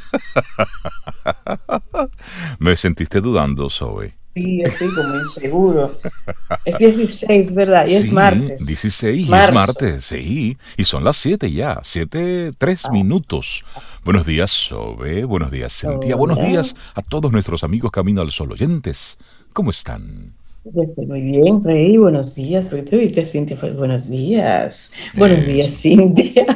Me sentiste dudando, Zoe. Sí, así como inseguro. Es 16, ¿verdad? Y es martes. 16, y es martes, sí. Y son las 7 ya, 7, 3 ah. minutos. Buenos días, Sobe. Buenos días, Cintia. Buenos días a todos nuestros amigos Camino al Sol oyentes. ¿Cómo están? estoy muy bien, Rey. Buenos días. te Cintia. Buenos días. Buenos eh. días, Cintia.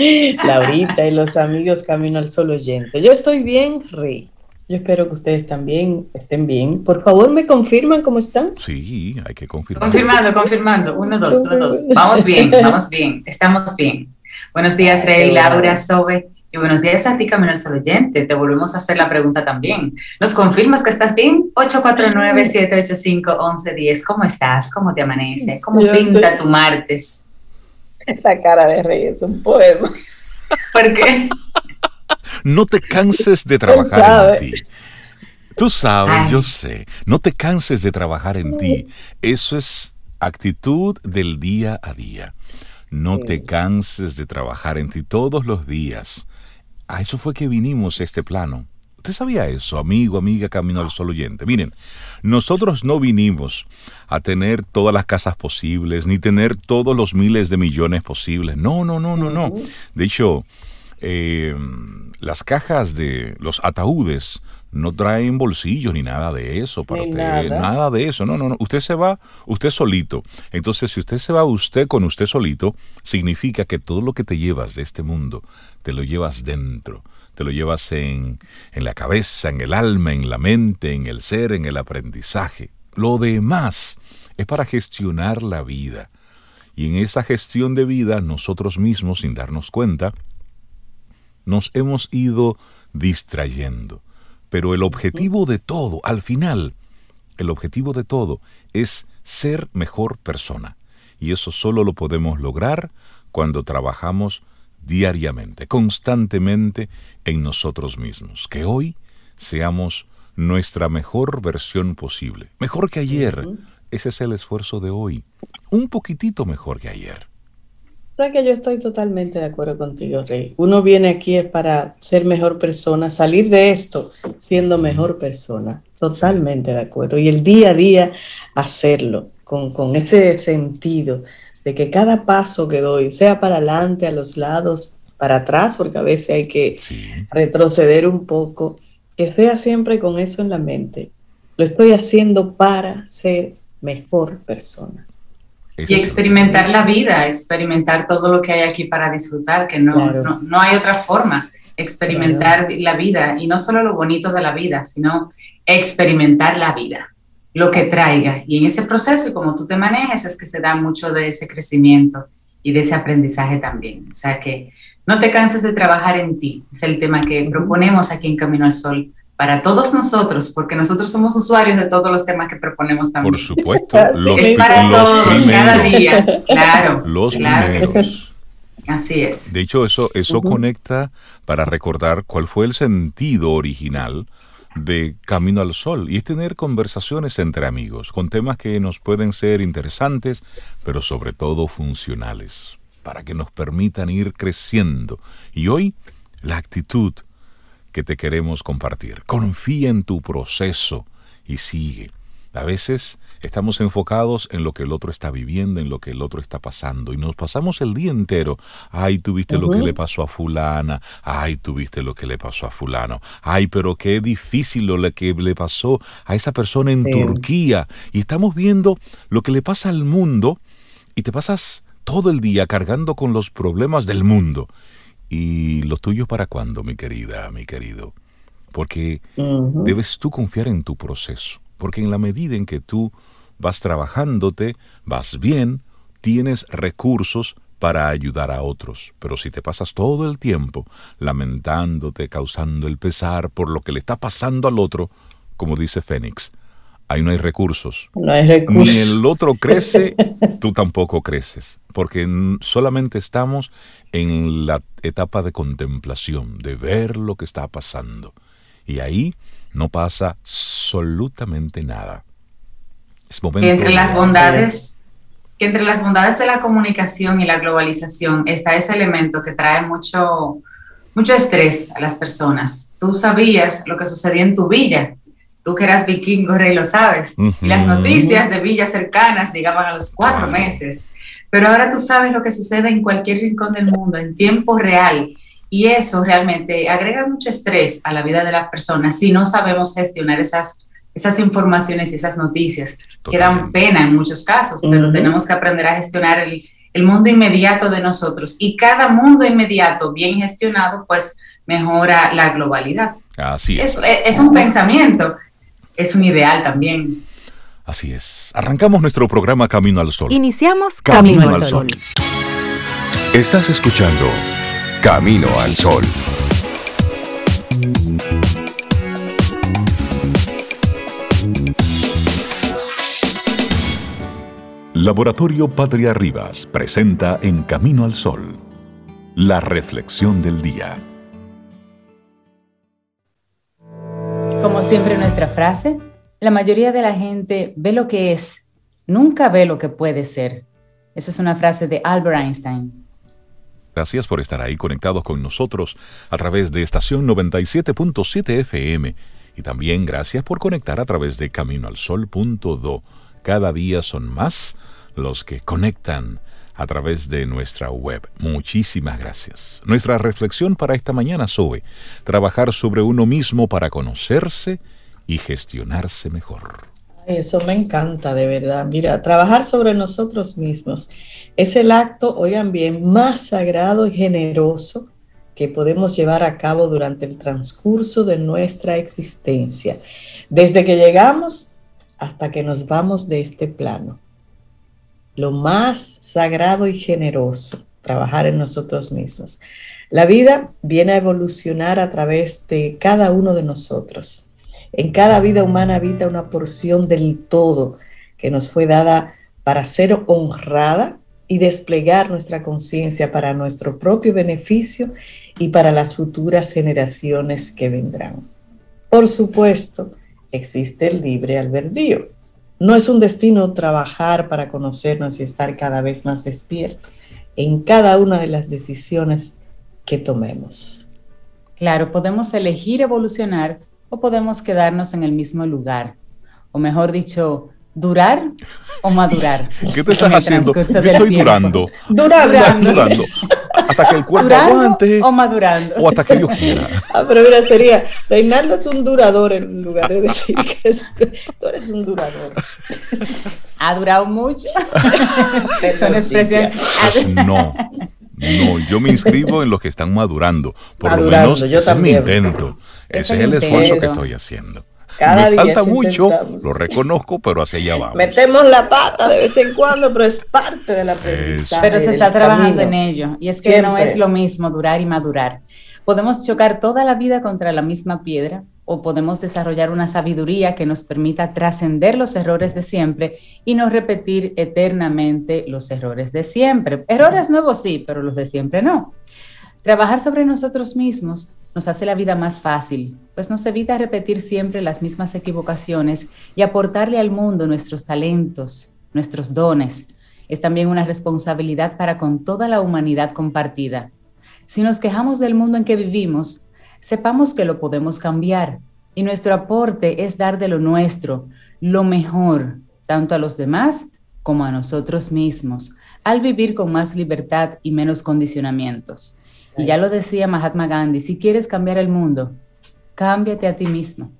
Laurita y los amigos Camino al Sol oyente. Yo estoy bien, Rey. Yo espero que ustedes también estén bien. Por favor, ¿me confirman cómo están? Sí, hay que confirmar. Confirmando, confirmando. Uno, dos, uno, dos. Vamos bien, vamos bien. Estamos bien. Buenos días, Rey, Laura, Sobe. Y buenos días a ti, Camino al oyente. Te volvemos a hacer la pregunta también. ¿Nos confirmas que estás bien? 849-785-1110. ¿Cómo estás? ¿Cómo te amanece? ¿Cómo pinta tu martes? La cara de Rey es un poema. ¿Por qué? No te canses de trabajar en ti. Tú sabes, yo sé. No te canses de trabajar en ti. Eso es actitud del día a día. No te canses de trabajar en ti todos los días. A eso fue que vinimos a este plano. ¿Usted sabía eso, amigo, amiga, camino al sol oyente? Miren, nosotros no vinimos a tener todas las casas posibles, ni tener todos los miles de millones posibles. No, no, no, no, no. De hecho, eh, las cajas de los ataúdes no traen bolsillos ni nada de eso para usted, nada. de eso. No, no, no, usted se va usted solito. Entonces, si usted se va usted con usted solito, significa que todo lo que te llevas de este mundo te lo llevas dentro. Te lo llevas en, en la cabeza, en el alma, en la mente, en el ser, en el aprendizaje. Lo demás es para gestionar la vida. Y en esa gestión de vida, nosotros mismos, sin darnos cuenta, nos hemos ido distrayendo. Pero el objetivo de todo, al final, el objetivo de todo es ser mejor persona. Y eso solo lo podemos lograr cuando trabajamos diariamente, constantemente en nosotros mismos. Que hoy seamos nuestra mejor versión posible. Mejor que ayer. Ese es el esfuerzo de hoy. Un poquitito mejor que ayer que yo estoy totalmente de acuerdo contigo, Rey. Uno viene aquí es para ser mejor persona, salir de esto siendo mejor persona. Totalmente de acuerdo. Y el día a día hacerlo con, con ese sentido de que cada paso que doy, sea para adelante, a los lados, para atrás, porque a veces hay que retroceder un poco, que sea siempre con eso en la mente. Lo estoy haciendo para ser mejor persona. Y experimentar la vida, experimentar todo lo que hay aquí para disfrutar, que no, no, hay otra forma. Experimentar la vida y no solo lo bonito de la vida, sino experimentar la vida, lo que traiga. Y en ese proceso, como tú te manejas, es que se da mucho de ese crecimiento y de ese aprendizaje también. O sea que no te canses de trabajar en ti, es el tema que proponemos aquí en Camino al Sol para todos nosotros, porque nosotros somos usuarios de todos los temas que proponemos también. Por supuesto, los, es para todos, cada día, claro. Los claro Así es. De hecho, eso, eso conecta para recordar cuál fue el sentido original de Camino al Sol y es tener conversaciones entre amigos con temas que nos pueden ser interesantes, pero sobre todo funcionales, para que nos permitan ir creciendo. Y hoy, la actitud que te queremos compartir. Confía en tu proceso y sigue. A veces estamos enfocados en lo que el otro está viviendo, en lo que el otro está pasando, y nos pasamos el día entero, ay, tuviste lo que le pasó a fulana, ay, tuviste lo que le pasó a fulano, ay, pero qué difícil lo que le pasó a esa persona en Turquía, y estamos viendo lo que le pasa al mundo, y te pasas todo el día cargando con los problemas del mundo, ¿Y lo tuyo para cuándo, mi querida, mi querido? Porque debes tú confiar en tu proceso, porque en la medida en que tú vas trabajándote, vas bien, tienes recursos para ayudar a otros. Pero si te pasas todo el tiempo lamentándote, causando el pesar por lo que le está pasando al otro, como dice Fénix, ahí no hay recursos. No hay recursos. Ni el otro crece, tú tampoco creces, porque solamente estamos en la etapa de contemplación, de ver lo que está pasando. Y ahí no pasa absolutamente nada. Es momento entre las bondades, que entre las bondades de la comunicación y la globalización está ese elemento que trae mucho, mucho estrés a las personas. Tú sabías lo que sucedía en tu villa. Tú que eras vikingo, rey, lo sabes. Y las noticias de villas cercanas llegaban a los cuatro meses. Pero ahora tú sabes lo que sucede en cualquier rincón del mundo, en tiempo real. Y eso realmente agrega mucho estrés a la vida de las personas si no sabemos gestionar esas, esas informaciones y esas noticias, que dan pena en muchos casos, pero tenemos que aprender a gestionar el, el mundo inmediato de nosotros. Y cada mundo inmediato bien gestionado, pues mejora la globalidad. Así es. Es, un pensamiento, es un ideal también. Así es. Arrancamos nuestro programa Camino al Sol. Iniciamos Camino, al Sol. Estás escuchando Camino al Sol. Laboratorio Patria Rivas presenta En Camino al Sol, la reflexión del día. Como siempre nuestra frase, la mayoría de la gente ve lo que es, nunca ve lo que puede ser. Esa es una frase de Albert Einstein. Gracias por estar ahí conectados con nosotros a través de estación 97.7 FM y también gracias por conectar a través de caminoalsol.do. Cada día son más los que conectan a través de nuestra web. Muchísimas gracias. Nuestra reflexión para esta mañana sube, trabajar sobre uno mismo para conocerse y gestionarse mejor. Eso me encanta, de verdad. Mira, trabajar sobre nosotros mismos es el acto, oigan bien, más sagrado y generoso que podemos llevar a cabo durante el transcurso de nuestra existencia, desde que llegamos hasta que nos vamos de este plano lo más sagrado y generoso, trabajar en nosotros mismos. La vida viene a evolucionar a través de cada uno de nosotros. En cada vida humana habita una porción del todo que nos fue dada para ser honrada y desplegar nuestra conciencia para nuestro propio beneficio y para las futuras generaciones que vendrán. Por supuesto, existe el libre albedrío no es un destino trabajar para conocernos y estar cada vez más despierto en cada una de las decisiones que tomemos. Claro, podemos elegir evolucionar o podemos quedarnos en el mismo lugar. O mejor dicho, durar o madurar. ¿Qué te estás haciendo? Yo estoy durando. Durando. Durando hasta que el cuerpo aguante. O madurando. O hasta que yo quiera. Ah, pero mira, sería, Reinaldo es un durador en lugar de decir que es, tú eres un durador. Ha durado mucho. Son expresiones. Pues no. No, yo me inscribo en los que están madurando. Por lo menos yo ese es mi intento. Ese es el esfuerzo que estoy haciendo. Cada Me falta mucho, lo reconozco, pero hacia allá vamos. Metemos la pata de vez en cuando, pero es parte de la aprendizaje. Pero se está trabajando en ello. Y es que no es lo mismo durar y madurar. Podemos chocar toda la vida contra la misma piedra o podemos desarrollar una sabiduría que nos permita trascender los errores de siempre y no repetir eternamente los errores de siempre. Errores nuevos sí, pero los de siempre no. Trabajar sobre nosotros mismos nos hace la vida más fácil, pues nos evita repetir siempre las mismas equivocaciones y aportarle al mundo nuestros talentos, nuestros dones. Es también una responsabilidad para con toda la humanidad compartida. Si nos quejamos del mundo en que vivimos, sepamos que lo podemos cambiar y nuestro aporte es dar de lo nuestro, lo mejor, tanto a los demás como a nosotros mismos, al vivir con más libertad y menos condicionamientos. Y ya lo decía Mahatma Gandhi, si quieres cambiar el mundo, cámbiate a ti mismo.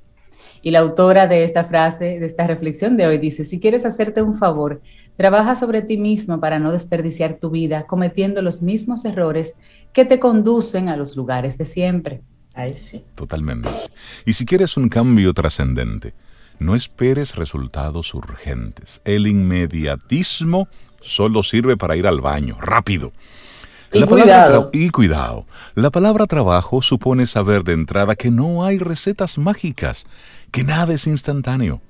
Y la autora de esta frase, de esta reflexión de hoy, dice, si quieres hacerte un favor, trabaja sobre ti mismo para no desperdiciar tu vida cometiendo los mismos errores que te conducen a los lugares de siempre. Ahí sí. Totalmente. Y si quieres un cambio trascendente, no esperes resultados urgentes. El inmediatismo solo sirve para ir al baño, rápido. Y cuidado. y cuidado. La palabra trabajo supone saber de entrada que no hay recetas mágicas, que nada es instantáneo,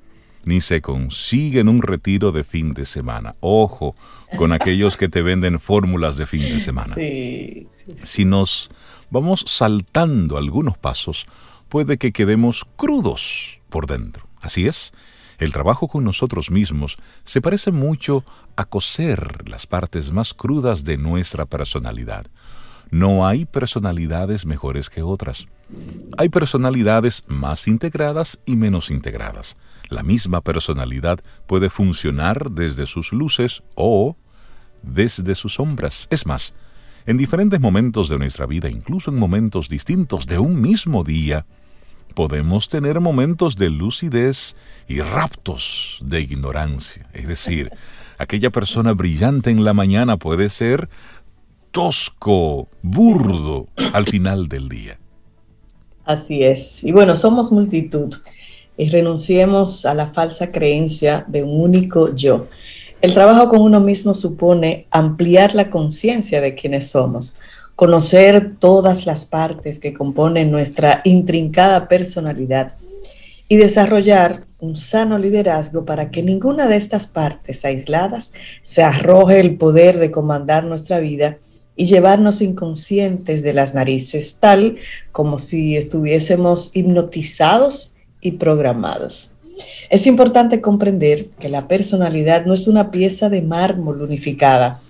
ni se consigue en un retiro de fin de semana. Ojo con aquellos que te venden fórmulas de fin de semana. Si nos vamos saltando algunos pasos, puede que quedemos crudos por dentro. Así es, el trabajo con nosotros mismos se parece mucho a coser las partes más crudas de nuestra personalidad. no hay personalidades mejores que otras. Hay personalidades más integradas y menos integradas. La misma personalidad puede funcionar desde sus luces o desde sus sombras. Es más, en diferentes momentos de nuestra vida, incluso en momentos distintos de un mismo día, podemos tener momentos de lucidez y raptos de ignorancia. Es decir, aquella persona brillante en la mañana puede ser tosco, burdo al final del día. Así es. Y bueno, somos multitud y renunciemos a la falsa creencia de un único yo. El trabajo con uno mismo supone ampliar la conciencia de quienes somos, conocer todas las partes que componen nuestra intrincada personalidad y desarrollar un sano liderazgo para que ninguna de estas partes aisladas se arroje el poder de comandar nuestra vida y llevarnos inconscientes de las narices, tal como si estuviésemos hipnotizados y programados. Es importante comprender que la personalidad no es una pieza de mármol unificada.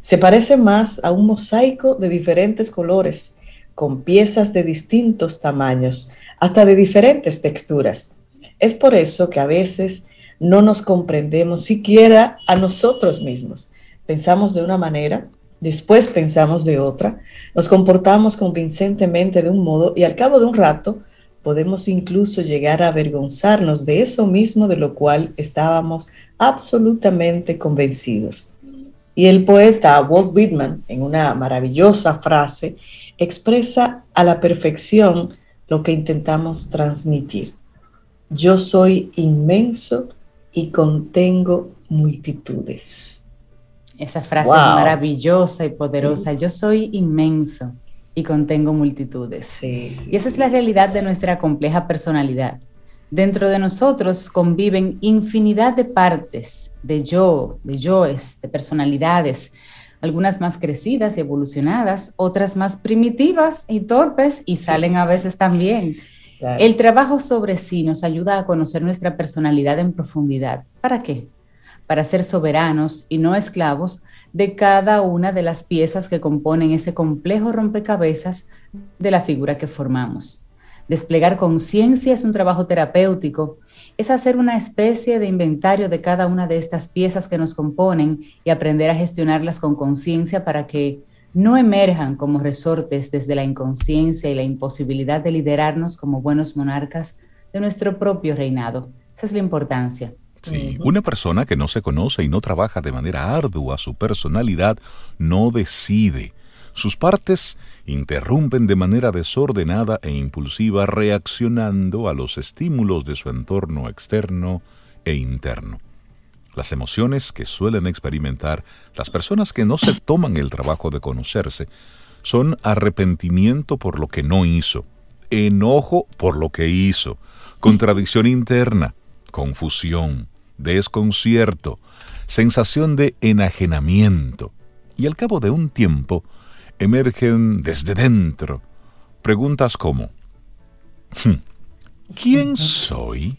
Se parece más a un mosaico de diferentes colores, con piezas de distintos tamaños, hasta de diferentes texturas. Es por eso que a veces no nos comprendemos siquiera a nosotros mismos. Pensamos de una manera después pensamos de otra, nos comportamos convincentemente de un modo y al cabo de un rato podemos incluso llegar a avergonzarnos de eso mismo de lo cual estábamos absolutamente convencidos. Y el poeta Walt Whitman, en una maravillosa frase, expresa a la perfección lo que intentamos transmitir. Yo soy inmenso y contengo multitudes. Esa frase maravillosa y poderosa, yo soy inmenso y contengo multitudes. y esa es la realidad de nuestra compleja personalidad. Dentro de nosotros conviven infinidad de partes, de yo, de yoes, de personalidades, algunas más crecidas y evolucionadas, otras más primitivas y torpes y salen a veces también. El trabajo sobre sí nos ayuda a conocer nuestra personalidad en profundidad. ¿Para qué? para ser soberanos y no esclavos de cada una de las piezas que componen ese complejo rompecabezas de la figura que formamos. Desplegar conciencia es un trabajo terapéutico, es hacer una especie de inventario de cada una de estas piezas que nos componen y aprender a gestionarlas con conciencia para que no emerjan como resortes desde la inconsciencia y la imposibilidad de liderarnos como buenos monarcas de nuestro propio reinado. Esa es la importancia. Sí, una persona que no se conoce y no trabaja de manera ardua su personalidad no decide. Sus partes interrumpen de manera desordenada e impulsiva reaccionando a los estímulos de su entorno externo e interno. Las emociones que suelen experimentar las personas que no se toman el trabajo de conocerse son arrepentimiento por lo que no hizo, enojo por lo que hizo, contradicción interna, confusión, desconcierto, sensación de enajenamiento, y al cabo de un tiempo emergen desde dentro preguntas como, hmm, ¿quién soy?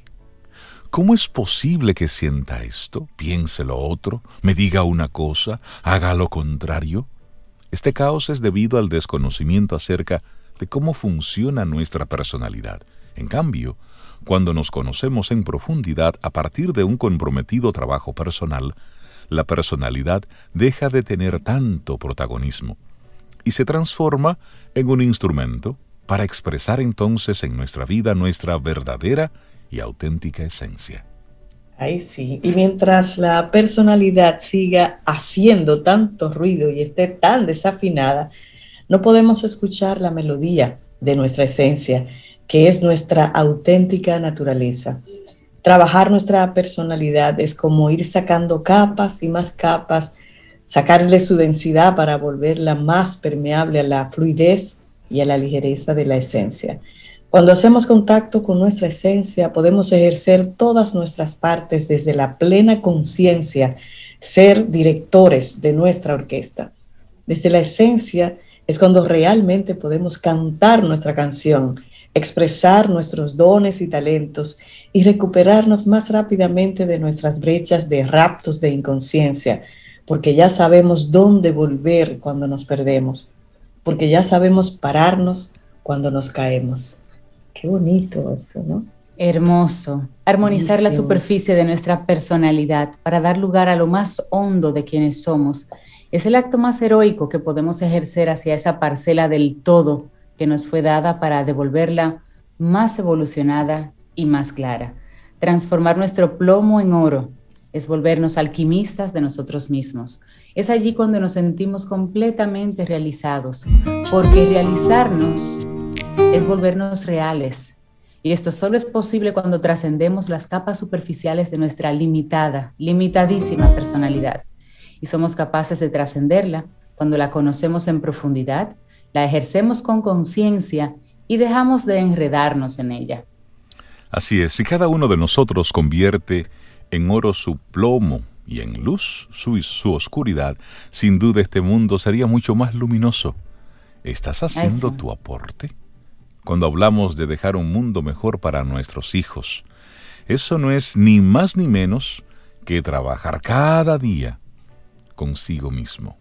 ¿Cómo es posible que sienta esto, piense lo otro, me diga una cosa, haga lo contrario? Este caos es debido al desconocimiento acerca de cómo funciona nuestra personalidad. En cambio, cuando nos conocemos en profundidad a partir de un comprometido trabajo personal, la personalidad deja de tener tanto protagonismo y se transforma en un instrumento para expresar entonces en nuestra vida nuestra verdadera y auténtica esencia. Ahí sí, y mientras la personalidad siga haciendo tanto ruido y esté tan desafinada, no podemos escuchar la melodía de nuestra esencia que es nuestra auténtica naturaleza. Trabajar nuestra personalidad es como ir sacando capas y más capas, sacarle su densidad para volverla más permeable a la fluidez y a la ligereza de la esencia. Cuando hacemos contacto con nuestra esencia, podemos ejercer todas nuestras partes desde la plena conciencia, ser directores de nuestra orquesta. Desde la esencia es cuando realmente podemos cantar nuestra canción expresar nuestros dones y talentos y recuperarnos más rápidamente de nuestras brechas de raptos de inconsciencia, porque ya sabemos dónde volver cuando nos perdemos. porque ya sabemos pararnos cuando nos caemos. Qué bonito eso, ¿no? Hermoso. Armonizar la superficie de nuestra personalidad para dar lugar a lo más hondo de quienes somos. Es el acto más heroico que podemos ejercer hacia esa parcela del todo que nos fue dada para devolverla más evolucionada y más clara. Transformar nuestro plomo en oro es volvernos alquimistas de nosotros mismos. Es allí cuando nos sentimos completamente realizados, porque realizarnos es volvernos reales. Y esto solo es posible cuando trascendemos las capas superficiales de nuestra limitada, limitadísima personalidad. Y somos capaces de trascenderla cuando la conocemos en profundidad, la ejercemos con conciencia y dejamos de enredarnos en ella. Así es, si cada uno de nosotros convierte en oro su plomo y en luz su, su oscuridad, sin duda este mundo sería mucho más luminoso. ¿Estás haciendo tu aporte? Cuando hablamos de dejar un mundo mejor para nuestros hijos, eso no es ni más ni menos que trabajar cada día consigo mismo,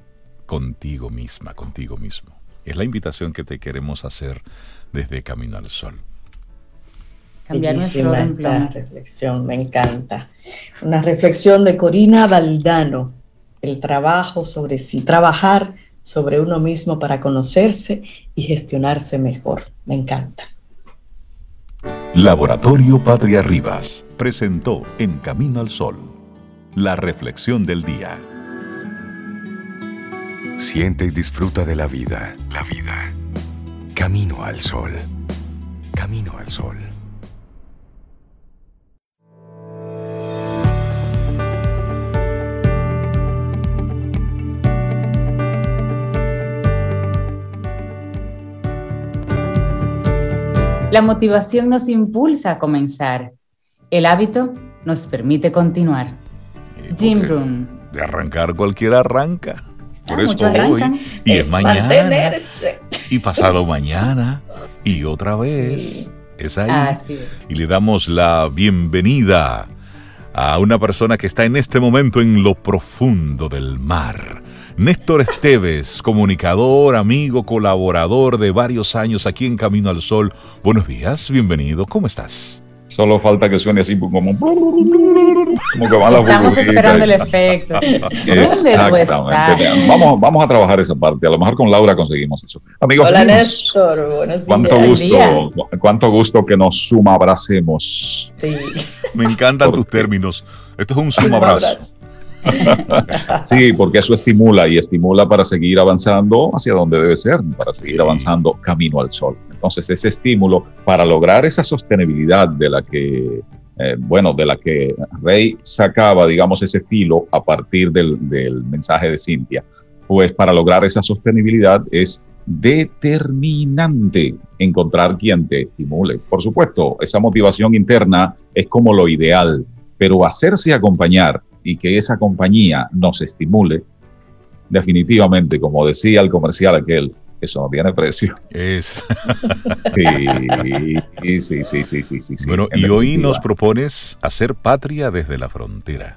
contigo misma, contigo mismo. Es la invitación que te queremos hacer desde Camino al Sol cambiar esta reflexión, me encanta. Una reflexión de Corina Valdano, el trabajo sobre sí, trabajar sobre uno mismo para conocerse y gestionarse mejor. Me encanta. Laboratorio Patria Rivas presentó En Camino al Sol, la reflexión del día. Siente y disfruta de la vida, la vida. Camino al Sol. Camino al Sol. La motivación nos impulsa a comenzar. El hábito nos permite continuar. Jim Rohn. De arrancar cualquiera arranca. Por ah, eso hoy y es, mañana. Y pasado mañana y otra vez. Es ahí. Y le damos la bienvenida a una persona que está en este momento en lo profundo del mar Néstor Esteves, comunicador, amigo, colaborador de varios años aquí en Camino al Sol. Buenos días, bienvenido, ¿cómo estás? Solo falta que suene así como, como que va la Estamos esperando el efecto. Exactamente. Vamos, vamos a trabajar esa parte. A lo mejor con Laura conseguimos eso. Amigos, Hola Néstor, buenos días. Cuánto gusto, cuánto gusto que nos suma abracemos. Sí. Me encantan tus términos. Esto es un suma abrazo. Sí, porque eso estimula y estimula para seguir avanzando hacia donde debe ser, para seguir avanzando camino al sol. Entonces, ese estímulo para lograr esa sostenibilidad de la que, eh, bueno, de la que Rey sacaba, digamos, ese filo a partir del, del mensaje de Cintia, pues para lograr esa sostenibilidad es determinante encontrar quien te estimule. Por supuesto, esa motivación interna es como lo ideal, pero hacerse acompañar y que esa compañía nos estimule, definitivamente, como decía el comercial aquel, eso no tiene precio. Es. Sí, sí, sí, sí, sí, sí. Bueno, y hoy nos propones hacer patria desde la frontera.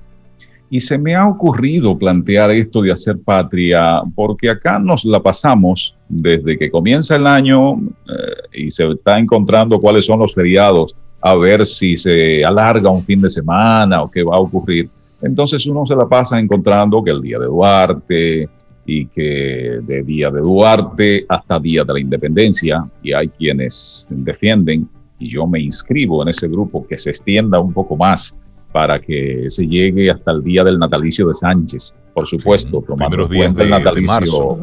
Y se me ha ocurrido plantear esto de hacer patria, porque acá nos la pasamos desde que comienza el año eh, y se está encontrando cuáles son los feriados, a ver si se alarga un fin de semana o qué va a ocurrir. Entonces uno se la pasa encontrando que el día de Duarte y que de día de Duarte hasta día de la independencia, y hay quienes defienden, y yo me inscribo en ese grupo, que se extienda un poco más para que se llegue hasta el día del natalicio de Sánchez, por supuesto, tomando en cuenta el natalicio,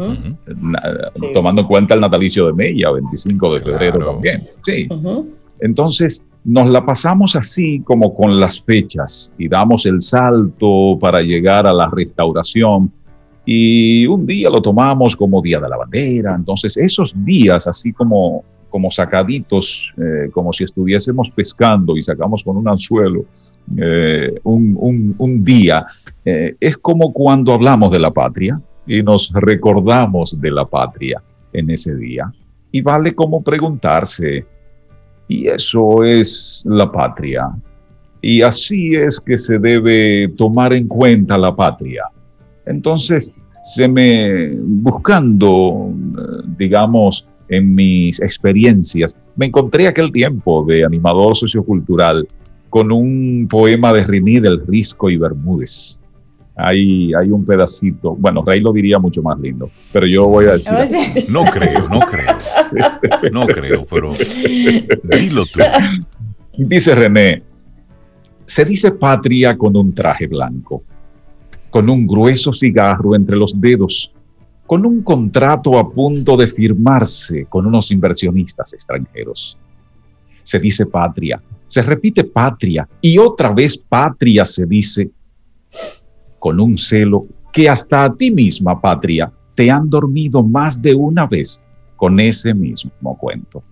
tomando en cuenta el natalicio de Mella, 25 de febrero también. Sí. Entonces, nos la pasamos así como con las fechas y damos el salto para llegar a la restauración y un día lo tomamos como Día de la Bandera. Entonces, esos días así como, como sacaditos, eh, como si estuviésemos pescando y sacamos con un anzuelo eh, un, día, eh, es como cuando hablamos de la patria y nos recordamos de la patria en ese día. Y vale como preguntarse, y eso es la patria. Y así es que se debe tomar en cuenta la patria. Entonces, se me, buscando, digamos, en mis experiencias, me encontré aquel tiempo de animador sociocultural con un poema de René del Risco y Bermúdez. Hay, hay un pedacito, bueno, Rey lo diría mucho más lindo, pero yo voy a decir... No creo, no creo. No creo, pero dilo tú. Dice René, se dice patria con un traje blanco, con un grueso cigarro entre los dedos, con un contrato a punto de firmarse con unos inversionistas extranjeros. Se dice patria, se repite patria y otra vez patria se dice con un celo que hasta a ti misma, patria, te han dormido más de una vez con ese mismo cuento.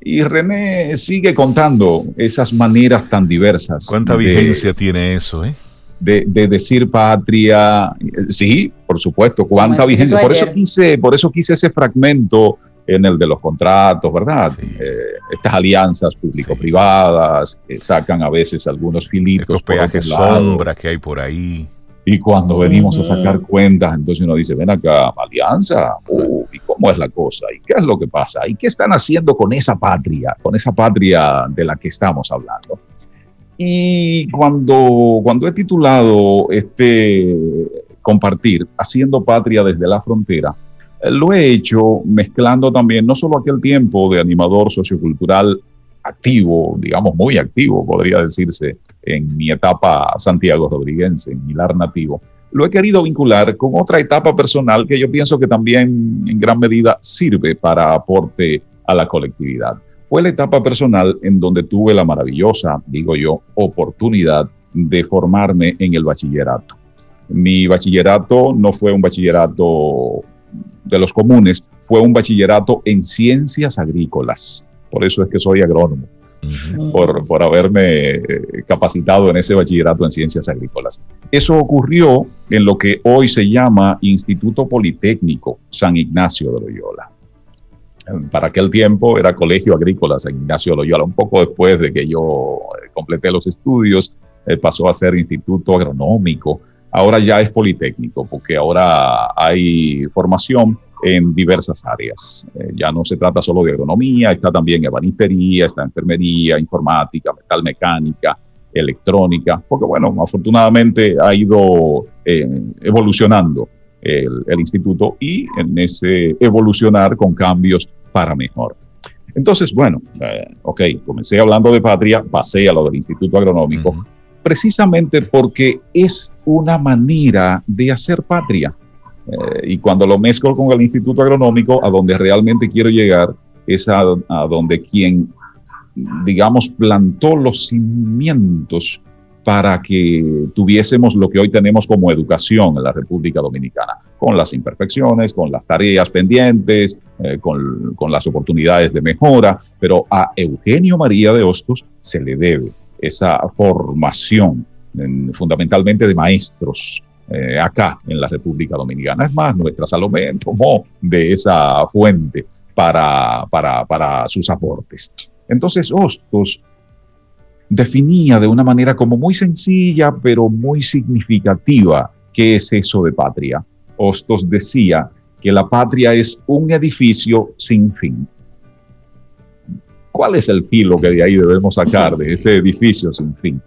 Y René sigue contando esas maneras tan diversas. ¿Cuánta vigencia tiene eso, eh? De, decir patria, sí, por supuesto, cuánta vigencia. Por eso, quise, por eso quise ese fragmento en el de los contratos, ¿verdad? Eh, estas alianzas público-privadas que sacan a veces algunos filitos. Estos peajes sombra que hay por ahí. Y cuando venimos a sacar cuentas, entonces uno dice, ven acá, alianza, uh, ¿y cómo es la cosa? ¿Y qué es lo que pasa? ¿Y qué están haciendo con esa patria, con esa patria de la que estamos hablando? Y cuando, cuando he titulado este compartir, haciendo patria desde la frontera, eh, lo he hecho mezclando también no solo aquel tiempo de animador sociocultural activo, digamos muy activo, podría decirse, en mi etapa Santiago Rodríguez, en mi lar nativo, lo he querido vincular con otra etapa personal que yo pienso que también en gran medida sirve para aporte a la colectividad. Fue la etapa personal en donde tuve la maravillosa, digo yo, oportunidad de formarme en el bachillerato. Mi bachillerato no fue un bachillerato de los comunes, fue un bachillerato en ciencias agrícolas. Por eso es que soy agrónomo por, por, haberme eh, capacitado en ese bachillerato en ciencias agrícolas. Eso ocurrió en lo que hoy se llama Instituto Politécnico San Ignacio de Loyola. Para aquel tiempo era Colegio Agrícola San Ignacio de Loyola. Un poco después de que yo eh, completé los estudios, eh, pasó a ser Instituto Agronómico. Ahora ya es Politécnico, porque ahora hay formación en diversas áreas. Eh, ya no se trata solo de agronomía, está también ebanistería, está enfermería, informática, metalmecánica, electrónica, porque bueno, afortunadamente ha ido eh, evolucionando el, instituto y en ese evolucionar con cambios para mejor. Entonces, bueno, eh, ok, comencé hablando de patria, pasé a lo del Instituto Agronómico, precisamente porque es una manera de hacer patria eh, y cuando lo mezclo con el Instituto Agronómico, a donde realmente quiero llegar es a, donde quien, digamos, plantó los cimientos para que tuviésemos lo que hoy tenemos como educación en la República Dominicana, con las imperfecciones, con las tareas pendientes, eh, con, con, las oportunidades de mejora, pero a Eugenio María de Hostos se le debe esa formación fundamentalmente de maestros, eh, acá en la República Dominicana. Es más, nuestra Salomé tomó de esa fuente para, para, para sus aportes. Entonces, Hostos definía de una manera como muy sencilla, pero muy significativa, qué es eso de patria. Hostos decía que la patria es un edificio sin fin. ¿Cuál es el filo que de ahí debemos sacar de ese edificio sin fin?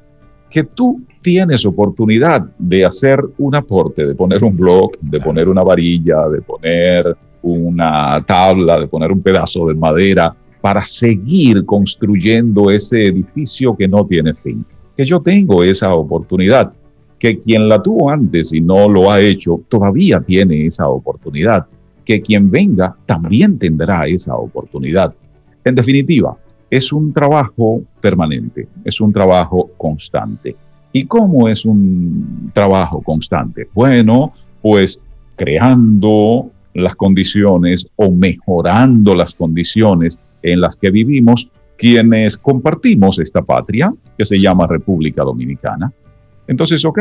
Que tú tienes oportunidad de hacer un aporte, de poner un blog, de poner una varilla, de poner una tabla, de poner un pedazo de madera para seguir construyendo ese edificio que no tiene fin. Que yo tengo esa oportunidad, que quien la tuvo antes y no lo ha hecho, todavía tiene esa oportunidad, que quien venga también tendrá esa oportunidad. En definitiva, es un trabajo permanente, es un trabajo constante. ¿Y cómo es un trabajo constante? Bueno, pues creando las condiciones o mejorando las condiciones en las que vivimos quienes compartimos esta patria que se llama República Dominicana. Entonces, ok,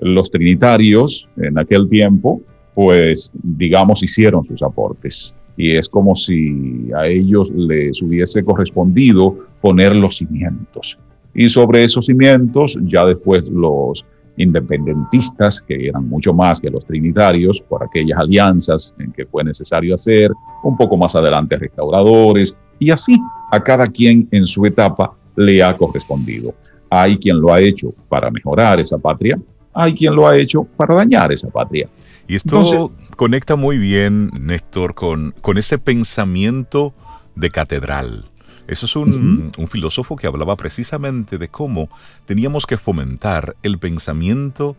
los trinitarios en aquel tiempo, pues digamos, hicieron sus aportes. Y es como si a ellos les hubiese correspondido poner los cimientos y sobre esos cimientos ya después los independentistas, que eran mucho más que los trinitarios, por aquellas alianzas en que fue necesario hacer, un poco más adelante restauradores, y así a cada quien en su etapa le ha correspondido. Hay quien lo ha hecho para mejorar esa patria, hay quien lo ha hecho para dañar esa patria. Y esto conecta muy bien, Néstor, con, con ese pensamiento de catedral. Eso es un, un, filósofo que hablaba precisamente de cómo teníamos que fomentar el pensamiento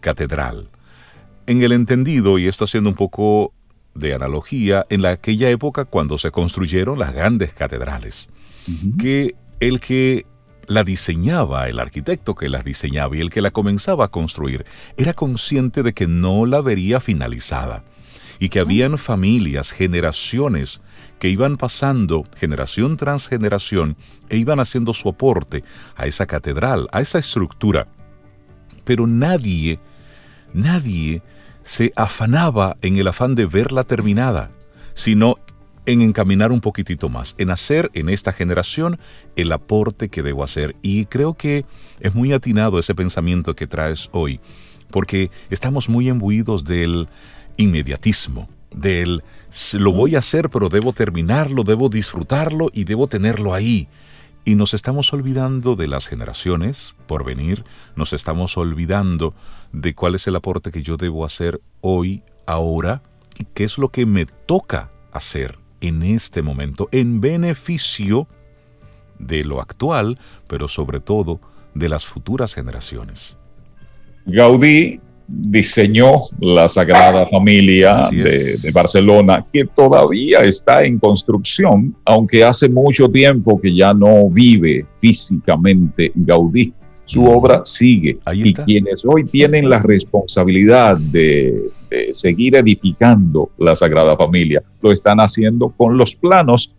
catedral. En el entendido, y esto haciendo un poco de analogía, en la, aquella época cuando se construyeron las grandes catedrales, que el que la diseñaba, el arquitecto que las diseñaba y el que la comenzaba a construir, era consciente de que no la vería finalizada y que habían familias, generaciones que iban pasando generación tras generación e iban haciendo su aporte a esa catedral, a esa estructura. Pero nadie, nadie se afanaba en el afán de verla terminada, sino en encaminar un poquitito más, en hacer en esta generación el aporte que debo hacer. Y creo que es muy atinado ese pensamiento que traes hoy, porque estamos muy embuidos del inmediatismo, del lo voy a hacer, pero debo terminarlo, debo disfrutarlo y debo tenerlo ahí. Y nos estamos olvidando de las generaciones por venir, nos estamos olvidando de cuál es el aporte que yo debo hacer hoy, ahora, y qué es lo que me toca hacer en este momento en beneficio de lo actual, pero sobre todo de las futuras generaciones. Gaudí diseñó la Sagrada Familia de, de, Barcelona, que todavía está en construcción, aunque hace mucho tiempo que ya no vive físicamente Gaudí su obra sigue. y quienes hoy tienen la responsabilidad de, seguir edificando la Sagrada Familia, lo están haciendo con los planos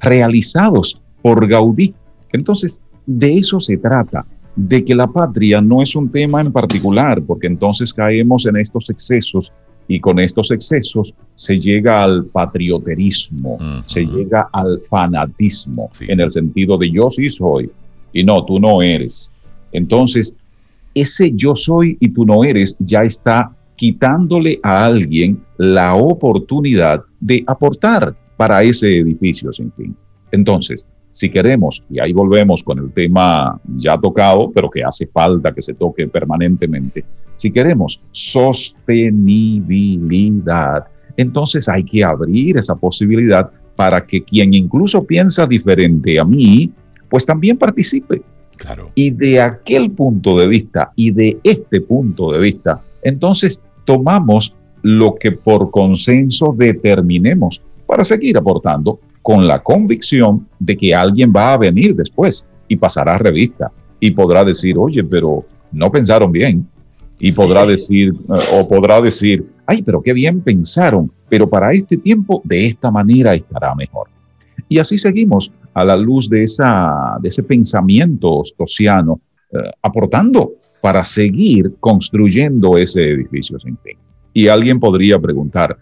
realizados por Gaudí. Entonces, de eso se trata, de que la patria no es un tema en particular, porque entonces caemos en estos excesos y con estos excesos se llega al patrioterismo, se llega al fanatismo, en el sentido de yo sí soy y no, tú no eres. Entonces, ese yo soy y tú no eres ya está quitándole a alguien la oportunidad de aportar para ese edificio sin fin. Entonces, si queremos, y ahí volvemos con el tema ya tocado, pero que hace falta que se toque permanentemente, si queremos sostenibilidad, entonces hay que abrir esa posibilidad para que quien incluso piensa diferente a mí, pues también participe. Y de aquel punto de vista y de este punto de vista, entonces tomamos lo que por consenso determinemos para seguir aportando con la convicción de que alguien va a venir después y pasará revista y podrá decir, oye, pero no pensaron bien. Y podrá decir, eh, o podrá decir, ay, pero qué bien pensaron, pero para este tiempo de esta manera estará mejor. Y así seguimos a la luz de, esa, de ese pensamiento ostosiano, eh, aportando para seguir construyendo ese edificio sin fin. Y alguien podría preguntar,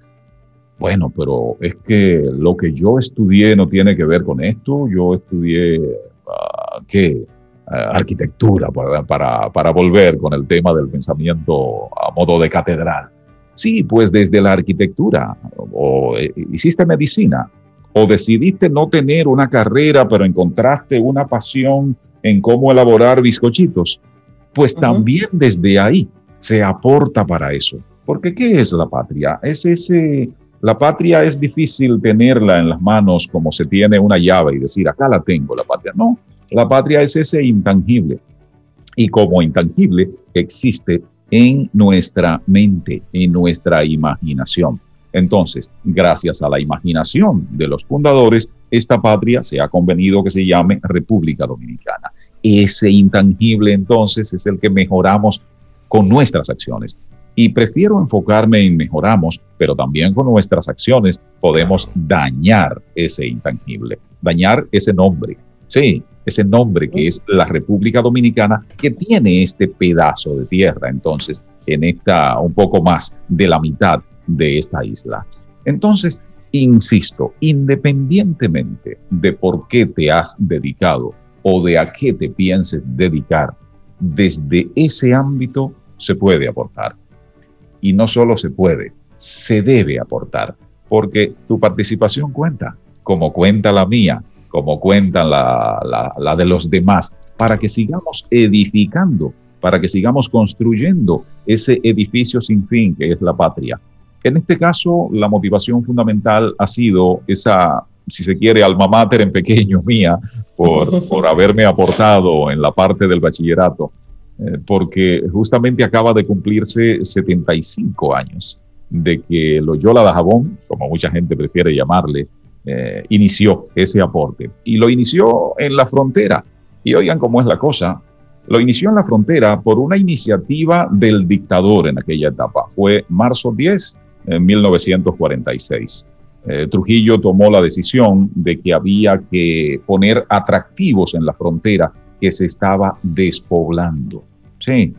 bueno, pero es que lo que yo estudié no tiene que ver con esto, yo estudié, uh, ¿qué? Ah, arquitectura, para, para, para volver con el tema del pensamiento a modo de catedral. Sí, pues desde la arquitectura, o eh, hiciste medicina, o decidiste no tener una carrera, pero encontraste una pasión en cómo elaborar bizcochitos, pues también desde ahí se aporta para eso. Porque ¿qué es la patria? Es ese, la patria es difícil tenerla en las manos como se tiene una llave y decir, acá la tengo, la patria. No, la patria es ese intangible. Y como intangible existe en nuestra mente, en nuestra imaginación. Entonces, gracias a la imaginación de los fundadores, esta patria se ha convenido que se llame República Dominicana. Ese intangible entonces es el que mejoramos con nuestras acciones. Y prefiero enfocarme en mejoramos, pero también con nuestras acciones podemos dañar ese intangible, dañar ese nombre. Sí, ese nombre que es la República Dominicana, que tiene este pedazo de tierra, entonces, en esta un poco más de la mitad de esta isla. Entonces, insisto, independientemente de por qué te has dedicado o de a qué te pienses dedicar, desde ese ámbito se puede aportar. Y no solo se puede, se debe aportar, porque tu participación cuenta, como cuenta la mía, como cuenta la, la de los demás, para que sigamos edificando, para que sigamos construyendo ese edificio sin fin que es la patria. En este caso, la motivación fundamental ha sido esa, si se quiere, alma mater en pequeño mía, por, por haberme aportado en la parte del bachillerato, porque justamente acaba de cumplirse 75 años de que Loyola de Jabón, como mucha gente prefiere llamarle, eh, inició ese aporte. Y lo inició en la frontera. Y oigan cómo es la cosa. Lo inició en la frontera por una iniciativa del dictador en aquella etapa. Fue marzo 10 en 1946. Eh, Trujillo tomó la decisión de que había que poner atractivos en la frontera que se estaba despoblando. Sí,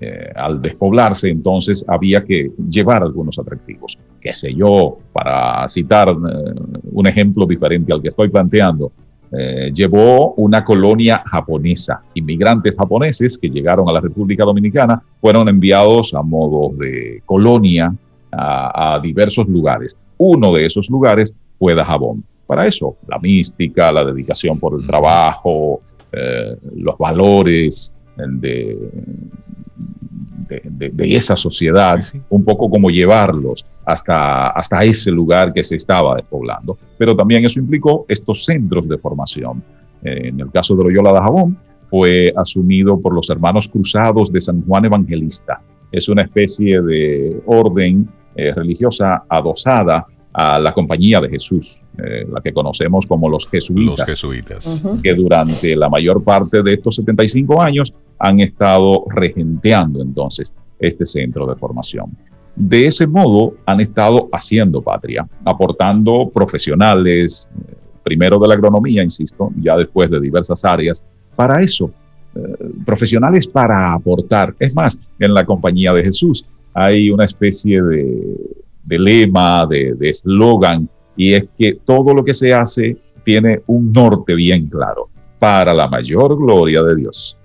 eh, al despoblarse entonces había que llevar algunos atractivos. Qué sé yo, para citar eh, un ejemplo diferente al que estoy planteando, llevó una colonia japonesa. Inmigrantes japoneses que llegaron a la República Dominicana fueron enviados a modo de colonia a, diversos lugares. Uno de esos lugares fue Dajabón. Para eso, la mística, la dedicación por el trabajo, eh, los valores de, de, esa sociedad, un poco como llevarlos hasta, hasta ese lugar que se estaba despoblando. Pero también eso implicó estos centros de formación. Eh, en el caso de Loyola de Jabón, fue asumido por los hermanos cruzados de San Juan Evangelista. Es una especie de orden eh, religiosa adosada a la compañía de Jesús, eh, la que conocemos como los jesuitas, los jesuitas. que durante la mayor parte de estos 75 años han estado regenteando entonces este centro de formación. De ese modo han estado haciendo patria, aportando profesionales, eh, primero de la agronomía, insisto, ya después de diversas áreas, para eso, profesionales para aportar. Es más, en la compañía de Jesús hay una especie de, lema, de eslogan, y es que todo lo que se hace tiene un norte bien claro, para la mayor gloria de Dios.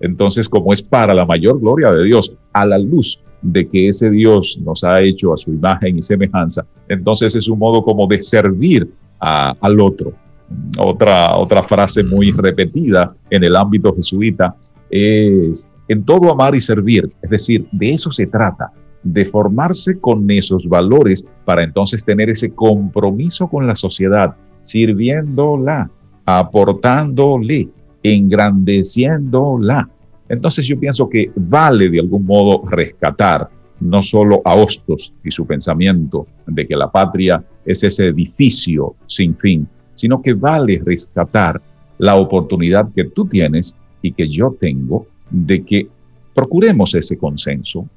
Entonces, como es para la mayor gloria de Dios, a la luz de que ese Dios nos ha hecho a su imagen y semejanza, entonces es un modo como de servir al otro. Otra, otra frase muy repetida en el ámbito jesuita es en todo amar y servir. Es decir, de eso se trata, de formarse con esos valores para entonces tener ese compromiso con la sociedad, sirviéndola, aportándole, engrandeciéndola. Entonces yo pienso que vale de algún modo rescatar no solo a Hostos y su pensamiento de que la patria es ese edificio sin fin, sino que vale rescatar la oportunidad que tú tienes y que yo tengo de que procuremos ese consenso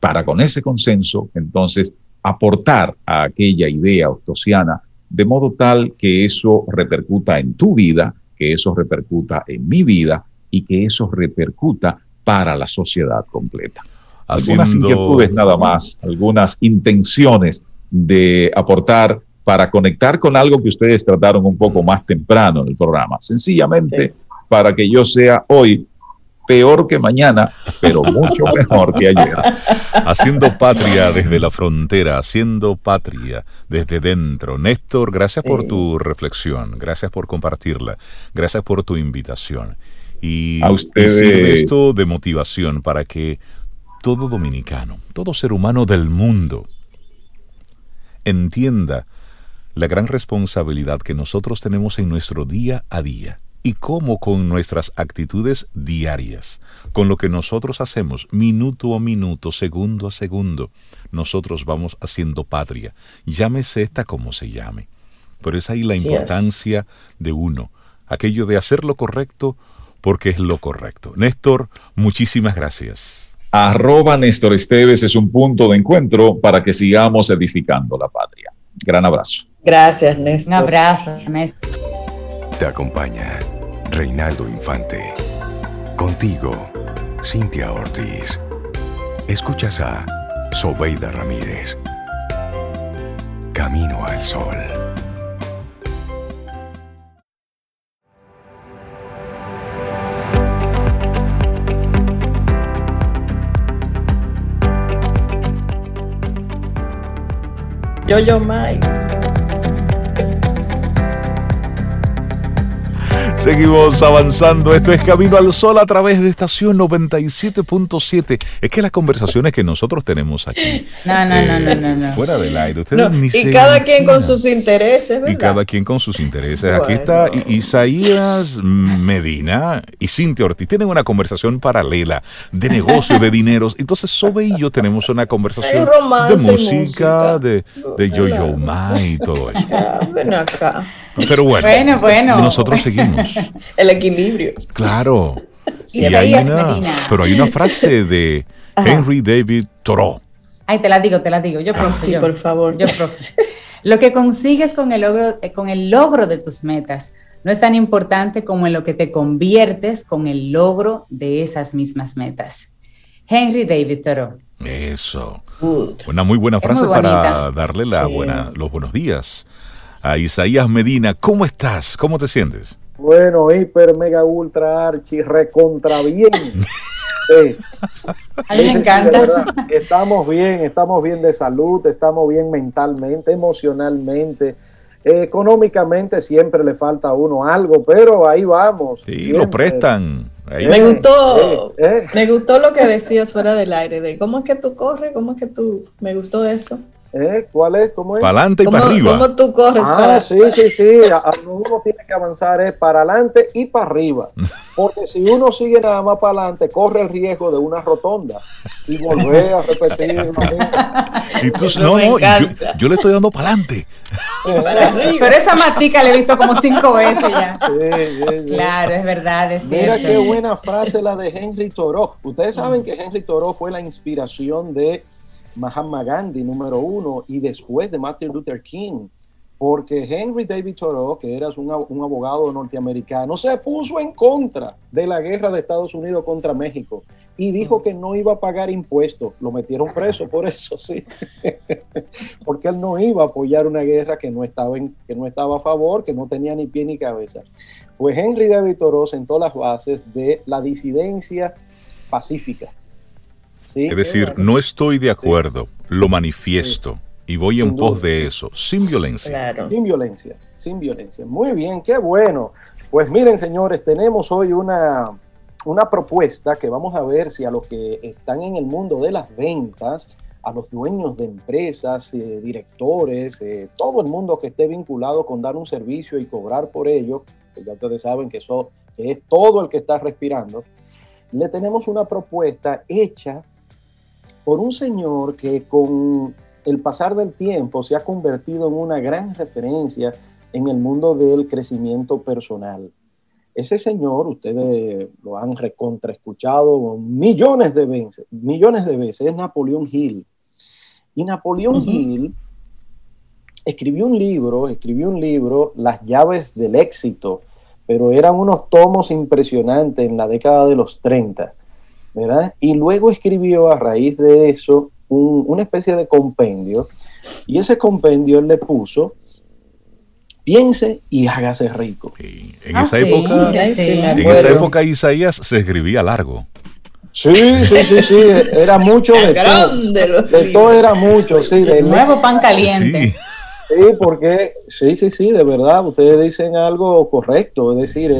para con ese consenso entonces aportar a aquella idea ostosiana de modo tal que eso repercuta en tu vida, que eso repercuta en mi vida y que eso repercuta para la sociedad completa. Algunas inquietudes nada más, algunas intenciones de aportar para conectar con algo que ustedes trataron un poco más temprano en el programa. Sencillamente para que yo sea hoy peor que mañana, pero mucho mejor que ayer. Haciendo patria desde la frontera, haciendo patria desde dentro. Néstor, gracias por tu reflexión, gracias por compartirla, gracias por tu invitación. Y, a ustedes. esto de motivación para que todo dominicano, todo ser humano del mundo, entienda la gran responsabilidad que nosotros tenemos en nuestro día a día y cómo con nuestras actitudes diarias, con lo que nosotros hacemos minuto a minuto, segundo a segundo, nosotros vamos haciendo patria, llámese esta como se llame. Pero es ahí la importancia de uno, aquello de hacer lo correcto porque es lo correcto. Néstor, muchísimas gracias. Arroba Néstor Esteves es un punto de encuentro para que sigamos edificando la patria. Gran abrazo. Gracias, Néstor. Un abrazo, Néstor. Te acompaña Reinaldo Infante. Contigo, Cintia Ortiz. Escuchas a Sobeida Ramírez. Camino al Sol. Yo, yo, Mike. Seguimos avanzando. Esto es Camino al Sol a través de estación 97.7. Es que las conversaciones que nosotros tenemos aquí. No, no, no, no, no, Fuera del aire. Ustedes ni y cada quien con sus intereses, ¿verdad? Y cada quien con sus intereses. Aquí está Isaías Medina y Cintia Ortiz. Tienen una conversación paralela de negocio, de dineros. Entonces, Sobe y yo tenemos una conversación de música, de, de Yo-Yo Ma y todo eso. ven acá. Pero bueno, bueno, bueno. nosotros seguimos. El equilibrio. Claro. y hay una, pero hay una frase de Henry David Thoreau. Ay, te la digo, te la digo. Yo, ah, sí, por favor. Yo, Lo que consigues con el, logro, eh, con el logro de tus metas no es tan importante como en lo que te conviertes con el logro de esas mismas metas. Henry David Thoreau. Eso. Una muy buena frase para darle la buena, los buenos días a Isaías Medina. ¿Cómo estás? ¿Cómo te sientes? Bueno, hiper, mega, ultra, archi, recontra bien. a mí me encanta. estamos bien, estamos bien de salud, estamos bien mentalmente, emocionalmente. económicamente siempre le falta a uno algo, pero ahí vamos. Sí, lo prestan. Me gustó, me gustó lo que decías fuera del aire, de cómo es que tú corres, cómo es que tú, me gustó eso. ¿Eh? ¿Cuál es? ¿Cómo es? Para adelante y para arriba. ¿Cómo tú corres? Ah, sí, sí, sí. Uno tiene que avanzar es para adelante y para arriba. Porque si uno sigue nada más para adelante, corre el riesgo de una rotonda y volver a repetir. y tú, no, no yo, le estoy dando para adelante. Pero esa matica la he visto como cinco veces ya. Sí, Claro, es verdad. Es Mira qué buena frase la de Henry Thoreau. Ustedes saben que Henry Thoreau fue la inspiración de Mahatma Gandhi, número uno, y después de Martin Luther King, porque Henry David Thoreau, que era un, abogado norteamericano, se puso en contra de la guerra de Estados Unidos contra México y dijo que no iba a pagar impuestos. Lo metieron preso por eso, sí, porque él no iba a apoyar una guerra que no estaba, en, que no estaba a favor, que no tenía ni pie ni cabeza. Pues Henry David Thoreau sentó las bases de la disidencia pacífica es decir, no estoy de acuerdo, lo manifiesto y voy en pos de eso, sin violencia. Sin violencia, sin violencia. Muy bien, qué bueno. Pues miren, señores, tenemos hoy una, una propuesta que vamos a ver si a los que están en el mundo de las ventas, a los dueños de empresas, eh, directores, eh, todo el mundo que esté vinculado con dar un servicio y cobrar por ello, que ya ustedes saben que eso que es todo el que está respirando, le tenemos una propuesta hecha por un señor que con el pasar del tiempo se ha convertido en una gran referencia en el mundo del crecimiento personal. Ese señor, ustedes lo han recontraescuchado millones de veces, millones de veces, es Napoleón Hill. Y Napoleón Hill escribió un libro, escribió un libro, Las llaves del éxito, pero eran unos tomos impresionantes en la década de los 30. Y luego escribió a raíz de eso una especie de compendio, y ese compendio él le puso piense y hágase rico. En, ah, esa época, en esa época Isaías se escribía largo. Sí, sí, sí, sí, era mucho de todo. De todo era mucho, sí. De nuevo pan caliente. Sí, porque sí, sí, sí, de verdad, ustedes dicen algo correcto, es decir,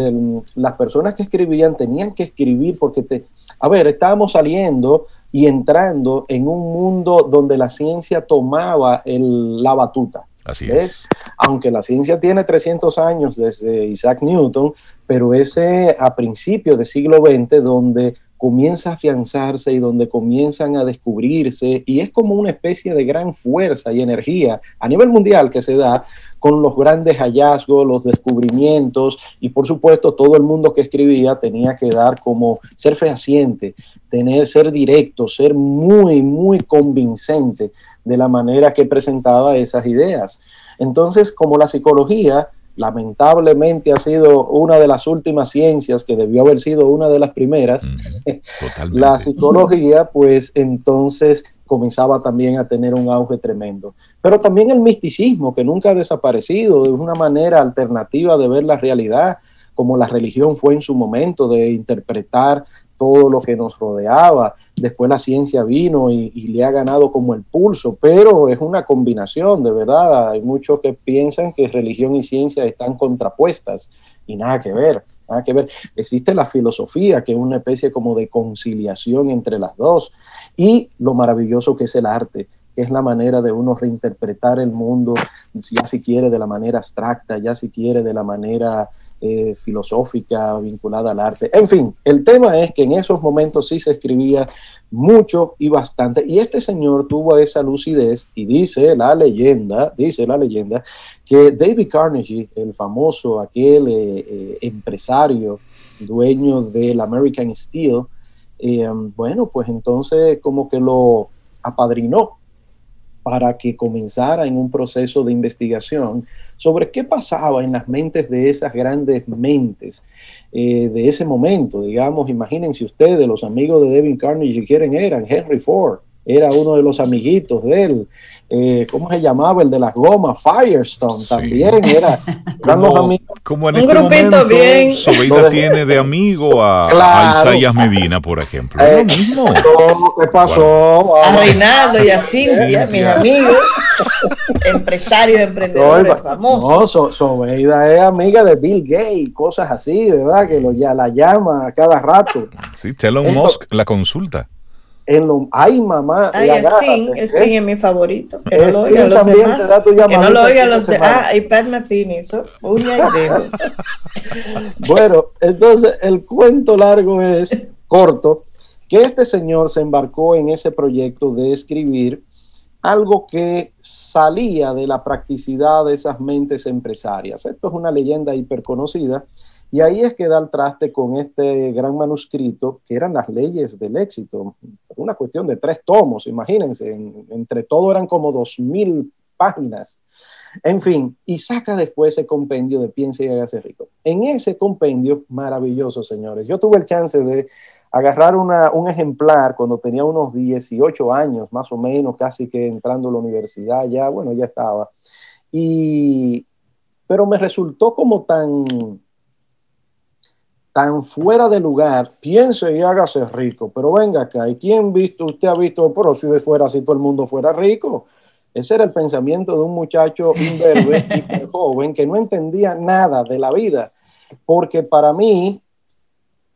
las personas que escribían tenían que escribir porque te, a ver, estábamos saliendo y entrando en un mundo donde la ciencia tomaba la batuta. Así es. Aunque la ciencia tiene 300 años desde Isaac Newton, pero ese a principios del siglo XX donde comienza a afianzarse y donde comienzan a descubrirse y es como una especie de gran fuerza y energía a nivel mundial que se da con los grandes hallazgos, los descubrimientos y por supuesto todo el mundo que escribía tenía que dar como ser fehaciente, tener, ser directo, ser muy, muy convincente de la manera que presentaba esas ideas. Entonces, como la psicología lamentablemente ha sido una de las últimas ciencias que debió haber sido una de las primeras, la psicología pues entonces comenzaba también a tener un auge tremendo. Pero también el misticismo que nunca ha desaparecido, de una manera alternativa de ver la realidad, como la religión fue en su momento, de interpretar todo lo que nos rodeaba, después la ciencia vino y, le ha ganado como el pulso, pero es una combinación, de verdad. Hay muchos que piensan que religión y ciencia están contrapuestas y nada que ver, nada que ver. Existe la filosofía, que es una especie como de conciliación entre las dos, y lo maravilloso que es el arte es la manera de uno reinterpretar el mundo, ya si quiere de la manera abstracta, ya si quiere de la manera eh, filosófica vinculada al arte. En fin, el tema es que en esos momentos sí se escribía mucho y bastante. Y este señor tuvo esa lucidez y dice la leyenda, dice la leyenda, que David Carnegie, el famoso, aquel eh, eh, empresario, dueño del American Steel, bueno, pues entonces como que lo apadrinó para que comenzara en un proceso de investigación sobre qué pasaba en las mentes de esas grandes mentes eh, de ese momento. Digamos, imagínense ustedes, los amigos de Devin Carnegie, ¿quieren eran? Henry Ford, era uno de los amiguitos de él. Eh, ¿Cómo se llamaba? El de las gomas, Firestone también era. Como en Un este grupito bien. Sobeida tiene de amigo a, Isaías Medina, por ejemplo. lo eh, mismo. ¿Qué pasó? A Reinaldo y a Cintia, mis amigos, empresarios, emprendedores famosos. No, Sobeida es amiga de Bill Gates, cosas así, ¿verdad? Que lo, ya la llama a cada rato. Sí, Elon Musk la consulta en lo, ay mamá. Ay, Sting, Sting es mi favorito. Que no lo oigan los demás. Que no lo oigan los demás. Ah, y Pat Metheny, eso, uña y dedo. bueno, entonces el cuento largo es corto, que este señor se embarcó en ese proyecto de escribir algo que salía de la practicidad de esas mentes empresarias. Esto es una leyenda hiperconocida y ahí es que da el traste con este gran manuscrito, que eran las leyes del éxito, una cuestión de tres tomos, imagínense, entre todo eran como dos mil páginas. En fin, y saca después ese compendio de Piensa y hágase rico. En ese compendio, maravilloso, señores, yo tuve el chance de agarrar un ejemplar cuando tenía unos 18 años, más o menos, casi que entrando a la universidad, ya, bueno, ya estaba. Y, pero me resultó como tan, tan fuera de lugar, piense y hágase rico. Pero venga acá, ¿y quién visto, usted ha visto, pero si fuera así todo el mundo fuera rico? Ese era el pensamiento de un muchacho imberbe y joven que no entendía nada de la vida, porque para mí,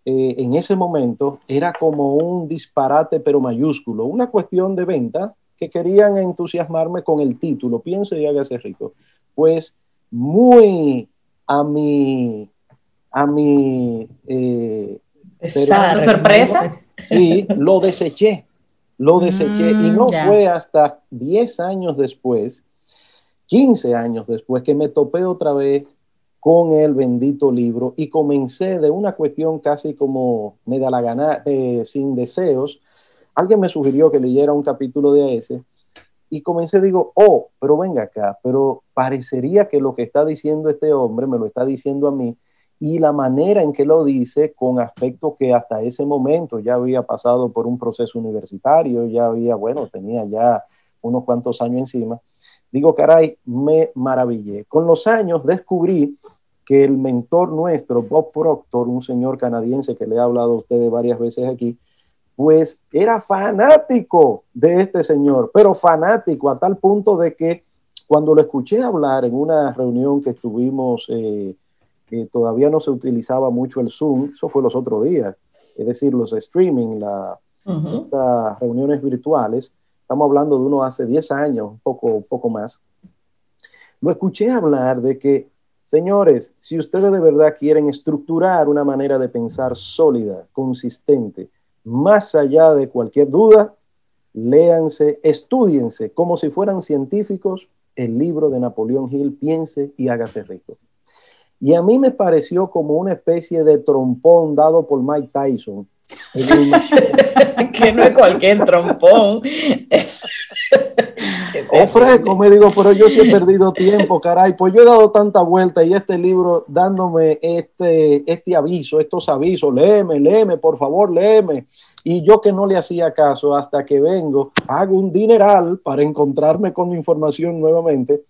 eh, en ese momento, era como un disparate pero mayúsculo, una cuestión de venta que querían entusiasmarme con el título, piense y hágase rico. Pues muy a mi a mi... Eh, sorpresa? Sí, lo deseché, lo deseché y no mm, fue hasta 10 años después, 15 años después que me topé otra vez con el bendito libro y comencé de una cuestión casi como me da la gana, eh, sin deseos. Alguien me sugirió que leyera un capítulo de ese y comencé, digo, oh, pero venga acá, pero parecería que lo que está diciendo este hombre me lo está diciendo a mí y la manera en que lo dice con aspecto que hasta ese momento ya había pasado por un proceso universitario, ya había, bueno, tenía ya unos cuantos años encima. Digo, caray, me maravillé. Con los años descubrí que el mentor nuestro, Bob Proctor, un señor canadiense que le he hablado a ustedes varias veces aquí, pues era fanático de este señor, pero fanático a tal punto de que cuando lo escuché hablar en una reunión que estuvimos eh, todavía no se utilizaba mucho el Zoom, eso fue los otros días, es decir, los streaming, las reuniones virtuales, estamos hablando de uno hace 10 años, un poco, poco más, lo escuché hablar de que, señores, si ustedes de verdad quieren estructurar una manera de pensar sólida, consistente, más allá de cualquier duda, léanse, estudiense como si fueran científicos el libro de Napoleón Hill, Piense y hágase rico. Y a mí me pareció como una especie de trompón dado por Mike Tyson. que no es cualquier trompón. Ofrezco, me digo, pero yo sí he perdido tiempo, caray. Pues yo he dado tanta vuelta y este libro dándome este, este aviso, estos avisos, léeme, léeme, por favor, léeme. Y yo que no le hacía caso hasta que vengo, hago un dineral para encontrarme con información nuevamente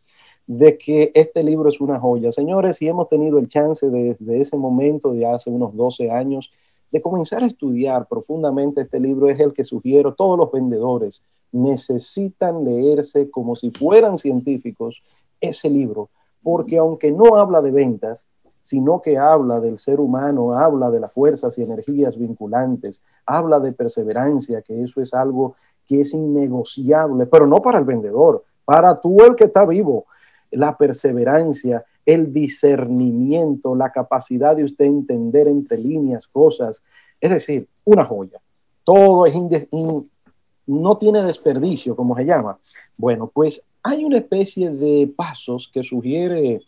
de que este libro es una joya. Señores, si hemos tenido el chance desde ese momento, de hace unos 12 años, de comenzar a estudiar profundamente este libro es el que sugiero. Todos los vendedores necesitan leerse como si fueran científicos ese libro, porque aunque no habla de ventas, sino que habla del ser humano, habla de las fuerzas y energías vinculantes, habla de perseverancia, que eso es algo que es innegociable, pero no para el vendedor, para tú el que está vivo. La perseverancia, el discernimiento, la capacidad de usted entender entre líneas cosas, es decir, una joya. Todo es no tiene desperdicio, como se llama. Bueno, pues hay una especie de pasos que sugiere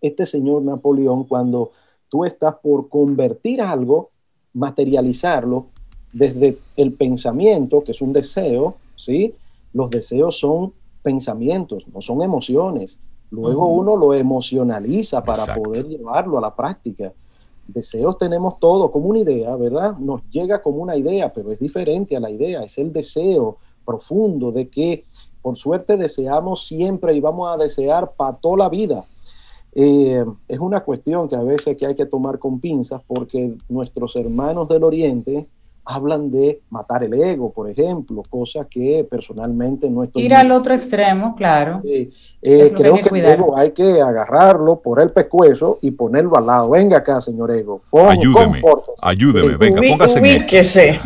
este señor Napoleón cuando tú estás por convertir algo, materializarlo desde el pensamiento, que es un deseo, ¿sí? Los deseos son pensamientos, no son emociones. Luego uno lo emocionaliza para poder llevarlo a la práctica. Deseos tenemos todo como una idea, ¿verdad? Nos llega como una idea, pero es diferente a la idea, es el deseo profundo de que por suerte deseamos siempre y vamos a desear para toda la vida. Eh, es una cuestión que a veces que hay que tomar con pinzas porque nuestros hermanos del Oriente hablan de matar el ego, por ejemplo, cosa que personalmente no estoy... Ir al otro extremo, claro. Eh, creo que, el ego hay que agarrarlo por el pescuezo y ponerlo al lado. Venga acá, señor ego. ayúdeme, ayúdeme, venga, póngase en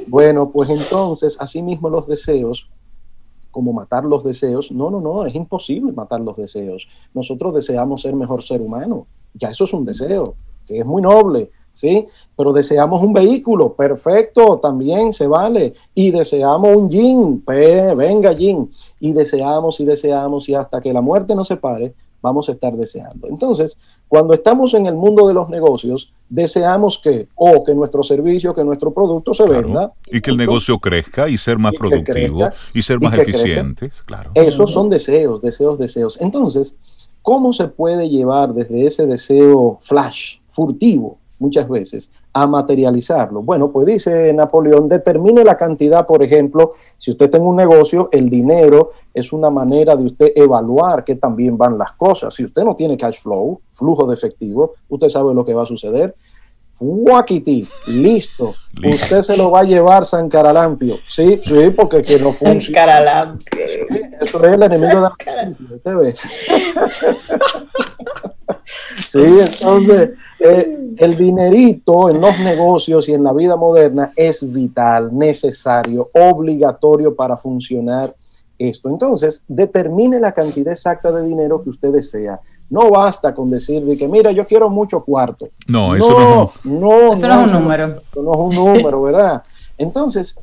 Bueno, pues entonces, así mismo los deseos, como matar los deseos, no, no, no, es imposible matar los deseos. Nosotros deseamos ser mejor ser humano, ya eso es un deseo, que es muy noble, ¿sí? Pero deseamos un vehículo, perfecto, también se vale. Y deseamos un yin, pues venga yin. Y deseamos y deseamos y hasta que la muerte nos separe, vamos a estar deseando. Entonces, cuando estamos en el mundo de los negocios, deseamos que, o que nuestro servicio, que nuestro producto se venda. Y que el negocio crezca y ser más productivo y ser más eficientes, claro. Esos son deseos, deseos, deseos. Entonces, ¿cómo se puede llevar desde ese deseo flash, furtivo, muchas veces a materializarlo. Bueno, pues dice Napoleón, determine la cantidad, por ejemplo, si usted tiene un negocio, el dinero es una manera de usted evaluar que también van las cosas. Si usted no tiene cash flow, flujo de efectivo, usted sabe lo que va a suceder. Fuakiti, listo. Usted se lo va a llevar San Caralampio. Sí, sí, porque que no funciona. San Caralampio. eso es el enemigo de la justicia, usted ve. sí, entonces eh, el dinerito en los negocios y en la vida moderna es vital, necesario, obligatorio para funcionar esto. Entonces, determine la cantidad exacta de dinero que usted desea. No basta con decir de que, mira, yo quiero mucho cuarto. No, eso no, no, eso no, es un número. Eso no es un número, ¿verdad? Entonces,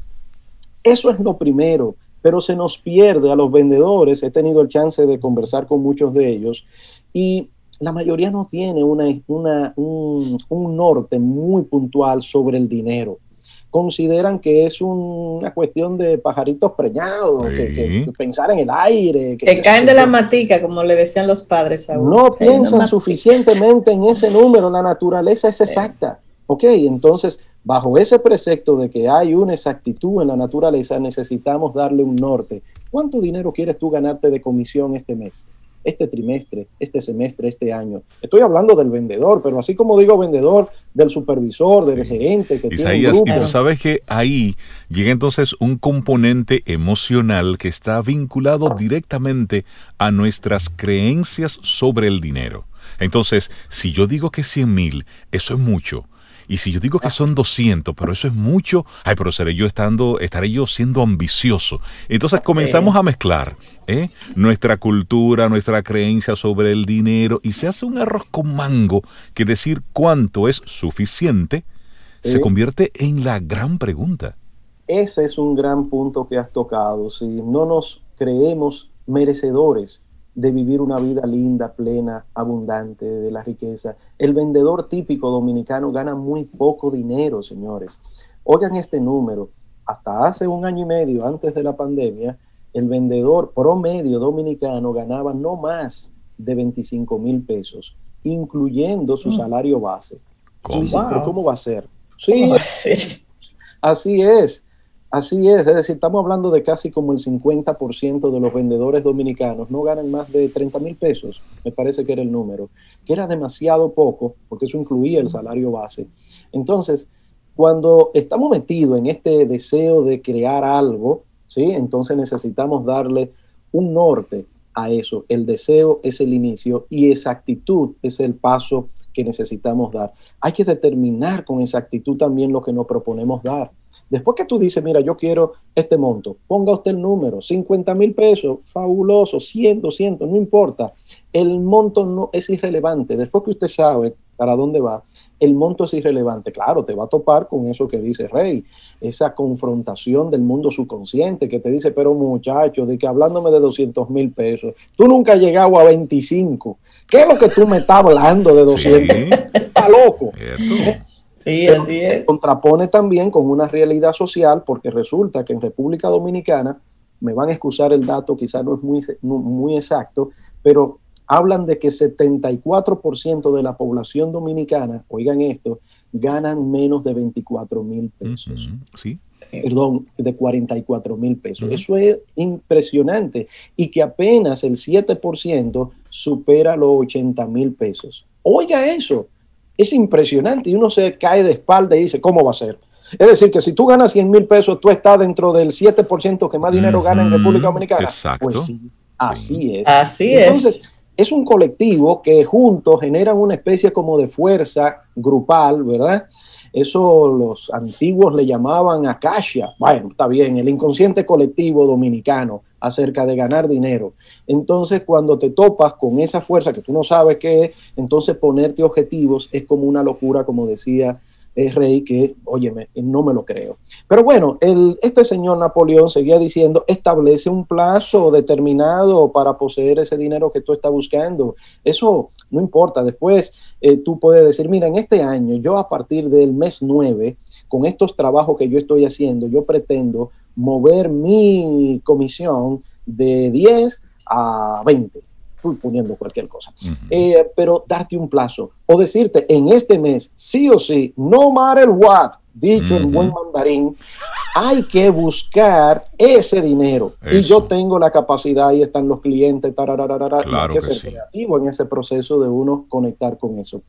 eso es lo primero, pero se nos pierde a los vendedores. He tenido el chance de conversar con muchos de ellos y la mayoría no tiene una, un, norte muy puntual sobre el dinero. Consideran que es una cuestión de pajaritos preñados, que, pensar en el aire. Que, caen de la matica, como le decían los padres. A No piensan suficientemente en ese número, la naturaleza es exacta. Ok, entonces, bajo ese precepto de que hay una exactitud en la naturaleza, necesitamos darle un norte. ¿Cuánto dinero quieres tú ganarte de comisión este mes? Este trimestre, este semestre, este año. Estoy hablando del vendedor, pero así como digo vendedor, del supervisor, del gerente que Isaías, y tú sabes que ahí llega entonces un componente emocional que está vinculado directamente a nuestras creencias sobre el dinero. Entonces, si yo digo que 100 mil, eso es mucho. Y si yo digo que son 200, pero eso es mucho, ay, pero seré yo estando, estaré yo siendo ambicioso. Entonces comenzamos a mezclar ¿eh? nuestra cultura, nuestra creencia sobre el dinero y se hace un arroz con mango que decir cuánto es suficiente se convierte en la gran pregunta. Ese es un gran punto que has tocado. Si no nos creemos merecedores de vivir una vida linda, plena, abundante, de la riqueza. El vendedor típico dominicano gana muy poco dinero, señores. Oigan este número. Hasta hace un año y medio, antes de la pandemia, el vendedor promedio dominicano ganaba no más de 25 mil pesos, incluyendo su mm. salario base. ¿Cómo? ¿Cómo va a ser? Sí, así es. Así es, es decir, estamos hablando de casi como el 50% de los vendedores dominicanos no ganan más de 30 mil pesos, me parece que era el número, que era demasiado poco, porque eso incluía el salario base. Entonces, cuando estamos metidos en este deseo de crear algo, ¿sí? entonces necesitamos darle un norte a eso. El deseo es el inicio y esa actitud es el paso que necesitamos dar. Hay que determinar con esa actitud también lo que nos proponemos dar. Después que tú dices, mira, yo quiero este monto, ponga usted el número, 50 mil pesos, fabuloso, 100, 200, no importa. El monto no es irrelevante. Después que usted sabe para dónde va, el monto es irrelevante. Claro, te va a topar con eso que dice Rey, esa confrontación del mundo subconsciente que te dice, pero muchacho, de que hablándome de 200 mil pesos, tú nunca has llegado a 25. ¿Qué es lo que tú me estás hablando de 200? Está loco. Sí, así es. Se contrapone también con una realidad social porque resulta que en República Dominicana, me van a excusar el dato, quizás no es muy, muy exacto, pero hablan de que 74% de la población dominicana, oigan esto, ganan menos de 24 mil pesos. sí. Perdón, de 44 mil pesos. Eso es impresionante y que apenas el 7% supera los 80 mil pesos. Oiga eso, es impresionante y uno se cae de espalda y dice, ¿cómo va a ser? Es decir, que si tú ganas 100 mil pesos, tú estás dentro del 7% que más dinero gana en República Dominicana. Exacto. Pues sí, así es. Así Entonces, es. un colectivo que juntos generan una especie como de fuerza grupal, ¿verdad? Eso los antiguos le llamaban acacia. Bueno, está bien, el inconsciente colectivo dominicano acerca de ganar dinero. Entonces, cuando te topas con esa fuerza que tú no sabes qué es, entonces ponerte objetivos es como una locura, como decía el rey, que, óyeme, no me lo creo. Pero bueno, el, este señor Napoleón seguía diciendo, establece un plazo determinado para poseer ese dinero que tú estás buscando. Eso no importa. Después eh, tú puedes decir, mira, en este año, yo a partir del mes 9, con estos trabajos que yo estoy haciendo, yo pretendo mover mi comisión de 10 a 20. Estoy poniendo cualquier cosa. Eh, pero darte un plazo o decirte en este mes, sí o sí, no matter what, dicho en buen mandarín, hay que buscar ese dinero. Y yo tengo la capacidad, ahí están los clientes, claro hay que, ser creativo en ese proceso de uno conectar con eso.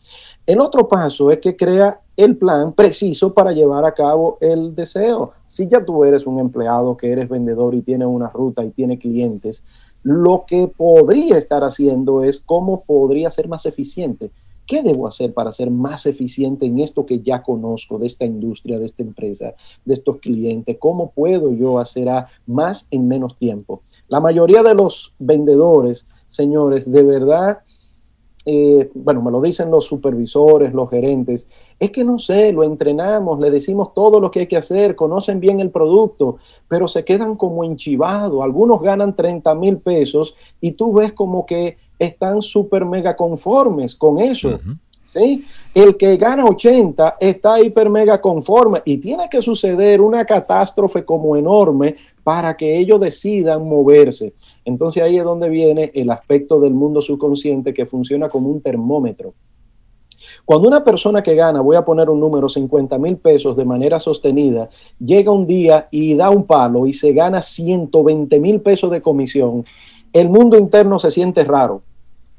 El otro paso es que crea el plan preciso para llevar a cabo el deseo. Si ya tú eres un empleado que eres vendedor y tienes una ruta y tiene clientes, lo que podría estar haciendo es cómo podría ser más eficiente ¿Qué debo hacer para ser más eficiente en esto que ya conozco de esta industria, de esta empresa, de estos clientes? ¿Cómo puedo yo hacer más en menos tiempo? La mayoría de los vendedores, señores, de verdad, eh, bueno, me lo dicen los supervisores, los gerentes, es que no sé, lo entrenamos, le decimos todo lo que hay que hacer, conocen bien el producto, pero se quedan como enchivados. Algunos ganan 30 mil pesos y tú ves como que están súper mega conformes con eso. ¿sí? El que gana 80 está hiper mega conforme y tiene que suceder una catástrofe como enorme para que ellos decidan moverse. Entonces ahí es donde viene el aspecto del mundo subconsciente que funciona como un termómetro. Cuando una persona que gana, voy a poner un número, 50 mil pesos de manera sostenida, llega un día y da un palo y se gana 120 mil pesos de comisión, el mundo interno se siente raro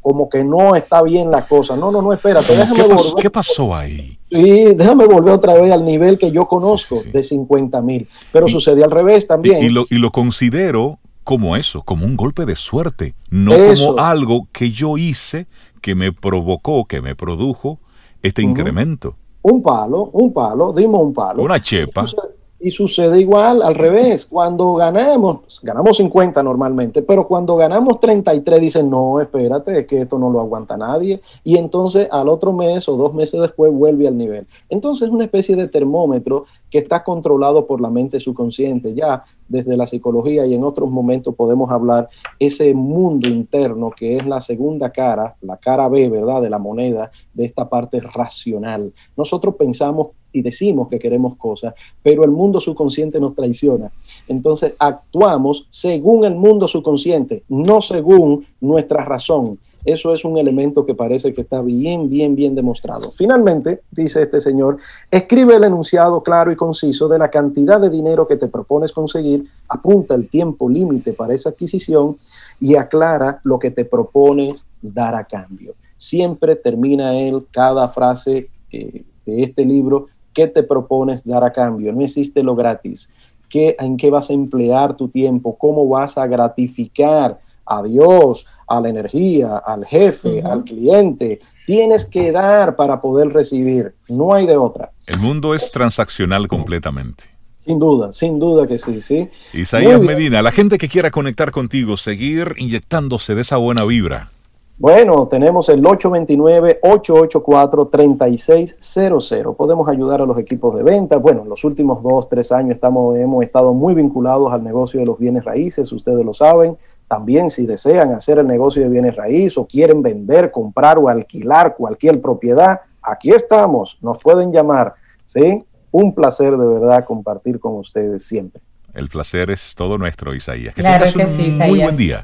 como que no está bien la cosa. No, no, no, espérate, déjame ¿Qué pasó, ¿Qué pasó ahí? Sí, déjame volver otra vez al nivel que yo conozco de 50 mil. Pero sucede al revés también. Y, lo, y lo considero como eso, como un golpe de suerte, no como algo que yo hice que me provocó, que me produjo este incremento. Un palo, un palo, dimos un palo. Una chepa. Y sucede igual, al revés. Cuando ganamos, ganamos 50 normalmente, pero cuando ganamos 33 dicen, no, espérate, es que esto no lo aguanta nadie. Y entonces al otro mes o dos meses después vuelve al nivel. Entonces es una especie de termómetro que está controlado por la mente subconsciente. Ya desde la psicología y en otros momentos podemos hablar ese mundo interno que es la segunda cara, la cara B, ¿verdad?, de la moneda, de esta parte racional. Nosotros pensamos y decimos que queremos cosas, pero el mundo subconsciente nos traiciona. Entonces actuamos según el mundo subconsciente, no según nuestra razón. Eso es un elemento que parece que está bien, bien, bien demostrado. Finalmente, dice este señor, escribe el enunciado claro y conciso de la cantidad de dinero que te propones conseguir, apunta el tiempo límite para esa adquisición y aclara lo que te propones dar a cambio. Siempre termina él cada frase de este libro, ¿qué te propones dar a cambio? No existe lo gratis. ¿Qué, ¿En qué vas a emplear tu tiempo? ¿Cómo vas a gratificar a Dios, a la energía, al jefe, al cliente. Tienes que dar para poder recibir. No hay de otra. El mundo es transaccional completamente. Sin duda, sin duda que sí, sí. Isaías Medina, la gente que quiera conectar contigo, seguir inyectándose de esa buena vibra. Bueno, tenemos el 829-884-3600. Podemos ayudar a los equipos de venta. Bueno, en los últimos dos, tres años estamos, hemos estado muy vinculados al negocio de los bienes raíces, ustedes lo saben. También si desean hacer el negocio de bienes raíces o quieren vender, comprar o alquilar cualquier propiedad, aquí estamos, nos pueden llamar, ¿sí? Un placer de verdad compartir con ustedes siempre. El placer es todo nuestro, Isaías. Que claro que sí, Isaías. Muy buen día.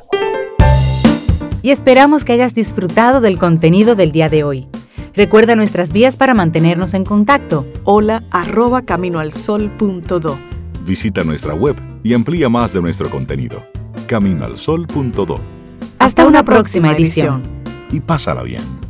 Y esperamos que hayas disfrutado del contenido del día de hoy. Recuerda nuestras vías para mantenernos en contacto. Hola arroba caminoalsol.do. Visita nuestra web y amplía más de nuestro contenido caminoalsol.do. Hasta una próxima edición. Y pásala bien.